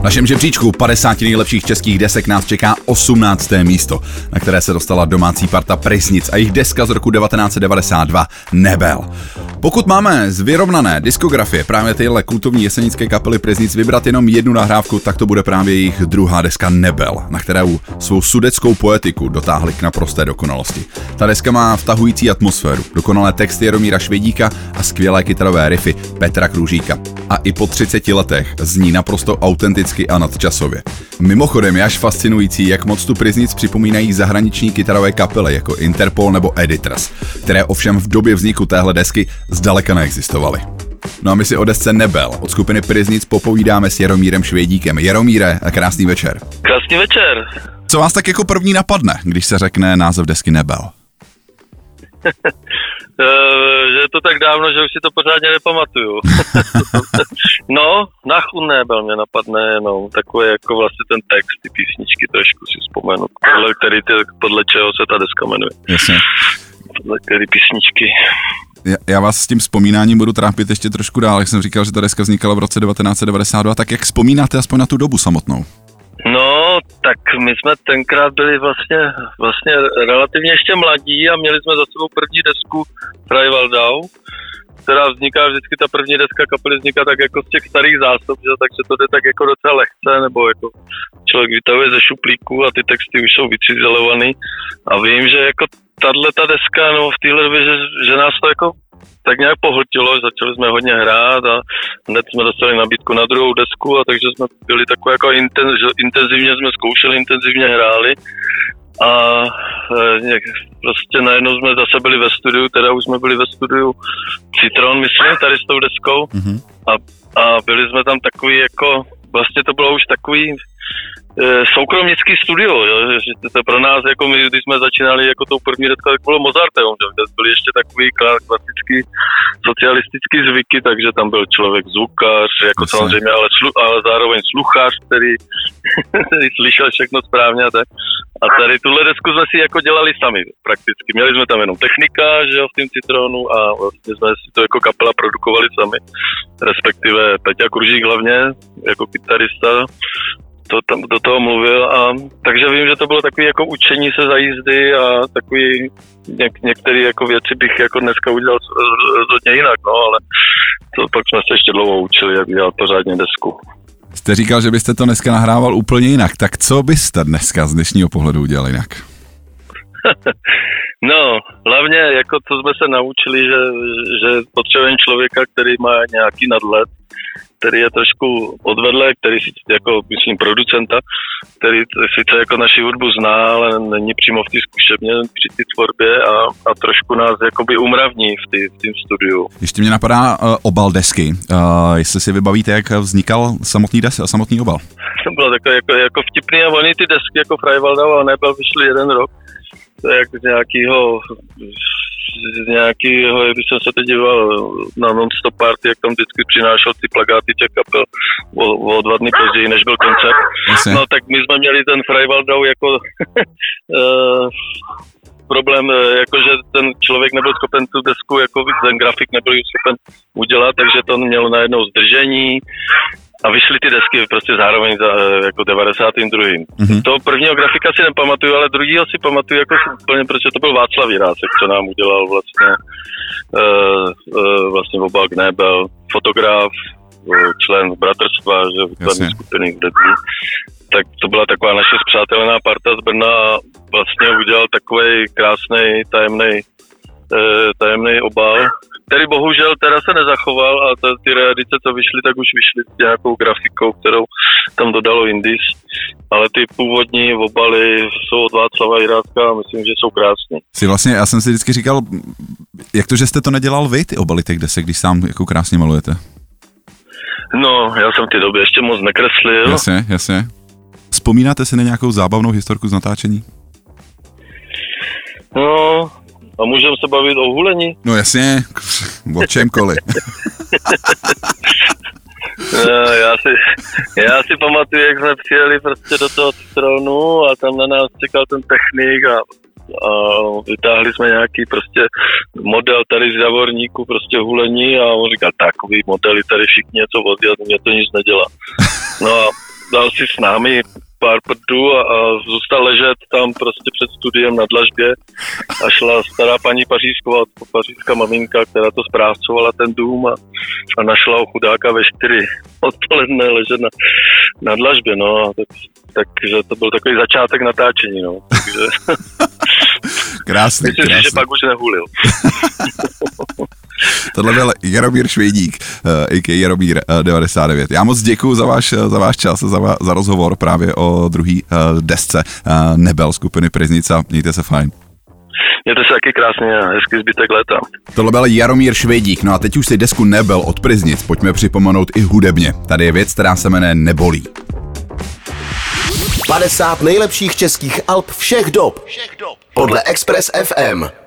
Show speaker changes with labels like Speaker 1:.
Speaker 1: V našem žebříčku 50 nejlepších českých desek nás čeká 18. místo, na které se dostala domácí parta Prisnic a jejich deska z roku 1992 Nebel. Pokud máme z vyrovnané diskografie právě tyhle kultovní jesenické kapely Prisnic vybrat jenom jednu nahrávku, tak to bude právě jejich druhá deska Nebel, na kterou svou sudeckou poetiku dotáhli k naprosté dokonalosti. Ta deska má vtahující atmosféru, dokonalé texty Jaromíra Švědíka a skvělé kytarové riffy Petra Kružíka. A i po 30 letech zní naprosto autenticky a nadčasově. Mimochodem je až fascinující, jak moc tu Prisnic připomínají zahraniční kytarové kapely jako Interpol nebo Editors, které ovšem v době vzniku téhle desky zdaleka neexistovaly. No a my si o desce Nebel od skupiny Priznic popovídáme s Jaromírem Švědíkem. Jaromíre, a krásný večer.
Speaker 2: Krásný večer.
Speaker 1: Co vás tak jako první napadne, když se řekne název desky Nebel?
Speaker 2: že je to tak dávno, že už si to pořádně nepamatuju. no, na nebel mě napadne jenom takové jako vlastně ten text, ty písničky trošku si vzpomenu, podle, který, podle čeho se ta deska jmenuje.
Speaker 1: Jasně.
Speaker 2: Podle který písničky.
Speaker 1: Já, já vás s tím vzpomínáním budu trápit ještě trošku dál, jak jsem říkal, že ta deska vznikala v roce 1992, tak jak vzpomínáte aspoň na tu dobu samotnou?
Speaker 2: No, tak my jsme tenkrát byli vlastně, vlastně relativně ještě mladí a měli jsme za sebou první desku Freiwaldau, která vzniká vždycky, ta první deska kapely vzniká tak jako z těch starých zásob, že? takže to jde tak jako docela lehce, nebo jako člověk vytahuje ze šuplíku a ty texty už jsou vycizelovaný a vím, že jako tahle ta deska, no v téhle době, že, že nás to jako tak nějak pohltilo, začali jsme hodně hrát a hned jsme dostali nabídku na druhou desku a takže jsme byli takové jako intenz, intenzivně jsme zkoušeli, intenzivně hráli a e, prostě najednou jsme zase byli ve studiu, teda už jsme byli ve studiu Citron, myslím, tady s tou deskou mm-hmm. a, a byli jsme tam takový jako, vlastně to bylo už takový soukromnický studio, jo, že to pro nás, jako my, když jsme začínali jako tou první redkou, tak bylo Mozarteum, že byly ještě takový klasický socialistický zvyky, takže tam byl člověk zvukař, jako Myslím. samozřejmě, ale, slu, ale zároveň sluchař, který, který slyšel všechno správně a tak. A tady tuhle desku jsme si jako dělali sami prakticky. Měli jsme tam jenom technika, že jo, v tím Citronu a vlastně jsme si to jako kapela produkovali sami, respektive Peťa Kružík hlavně, jako kytarista, to tam do toho mluvil a takže vím, že to bylo takové jako učení se za jízdy a takový něk, některé jako věci bych jako dneska udělal rozhodně jinak, no, ale to pak jsme se ještě dlouho učili, jak dělat pořádně desku.
Speaker 1: Jste říkal, že byste to dneska nahrával úplně jinak, tak co byste dneska z dnešního pohledu udělal jinak?
Speaker 2: no, hlavně jako to jsme se naučili, že, že potřebujeme člověka, který má nějaký nadhled, který je trošku odvedle, který si, jako myslím producenta, který sice jako naši hudbu zná, ale není přímo v té zkušebně při té tvorbě a, a trošku nás jakoby umravní v, tým studiu.
Speaker 1: Ještě mě napadá uh, obal desky. Uh, jestli si vybavíte, jak vznikal samotný, des, samotný obal?
Speaker 2: To bylo takové jako, jako vtipný a oni ty desky jako Freiwaldau a Nebel vyšly jeden rok. To je jak z nějakého z nějakého, když jsem se teď díval na non-stop party, jak tam vždycky přinášel ty plagáty těch kapel o, o dva dny později, než byl koncert.
Speaker 1: Jasně.
Speaker 2: No tak my jsme měli ten Freiwaldau jako uh, problém, eh, jako že ten člověk nebyl schopen tu desku, jako ten grafik nebyl schopen udělat, takže to mělo najednou zdržení, a vyšly ty desky prostě zároveň za, eh, jako 92. Mm-hmm. To prvního grafika si nepamatuju, ale druhýho si pamatuju jako úplně, protože to byl Václav Jirácek, co nám udělal vlastně uh, uh, vlastně obal Nebel, fotograf, člen bratrstva, že výtvarné skupiny hudební. Tak to byla taková naše zpřátelená parta z Brna a vlastně udělal takový krásný tajemný tajemný obal, který bohužel teda se nezachoval a to, ty reedice, co vyšly, tak už vyšly s nějakou grafikou, kterou tam dodalo Indis, ale ty původní obaly jsou od Václava Jirátka a myslím, že jsou krásné.
Speaker 1: Si vlastně, já jsem si vždycky říkal, jak to, že jste to nedělal vy, ty obaly těch desek, když sám jako krásně malujete?
Speaker 2: No, já jsem ty doby ještě moc nekreslil.
Speaker 1: Jasně, jasně. Vzpomínáte si na nějakou zábavnou historku z natáčení?
Speaker 2: No, a můžeme se bavit o hulení?
Speaker 1: No jasně, o čemkoliv.
Speaker 2: no, já, si, já si pamatuju, jak jsme přijeli prostě do toho stronu a tam na nás čekal ten technik a a vytáhli jsme nějaký prostě model tady z Javorníku, prostě hulení a on říkal, takový modely tady všichni něco vozí a mě to nic nedělá. No a dal si s námi pár prdů a, a zůstal ležet tam prostě před studiem na dlažbě a šla stará paní Pařížková, pařížská maminka, která to zprávcovala ten dům a, a našla ho chudáka ve čtyři odpoledne ležet na, na dlažbě, no a tak, takže to byl takový začátek natáčení, no, takže...
Speaker 1: krásný,
Speaker 2: Myslím
Speaker 1: krásný.
Speaker 2: si, že pak už nehulil.
Speaker 1: Tohle byl Jaromír Švejdík, uh, a.k. Jaromír uh, 99. Já moc děkuji za váš, za váš čas, za, za rozhovor právě o druhý uh, desce uh, Nebel skupiny Priznica. Mějte se fajn.
Speaker 2: Mějte se taky krásně a hezký zbytek léta.
Speaker 1: Tohle byl Jaromír Švejdík, no a teď už si desku Nebel od Priznic pojďme připomenout i hudebně. Tady je věc, která se jmenuje Nebolí.
Speaker 3: 50 nejlepších českých alb všech dob. Podle Express FM.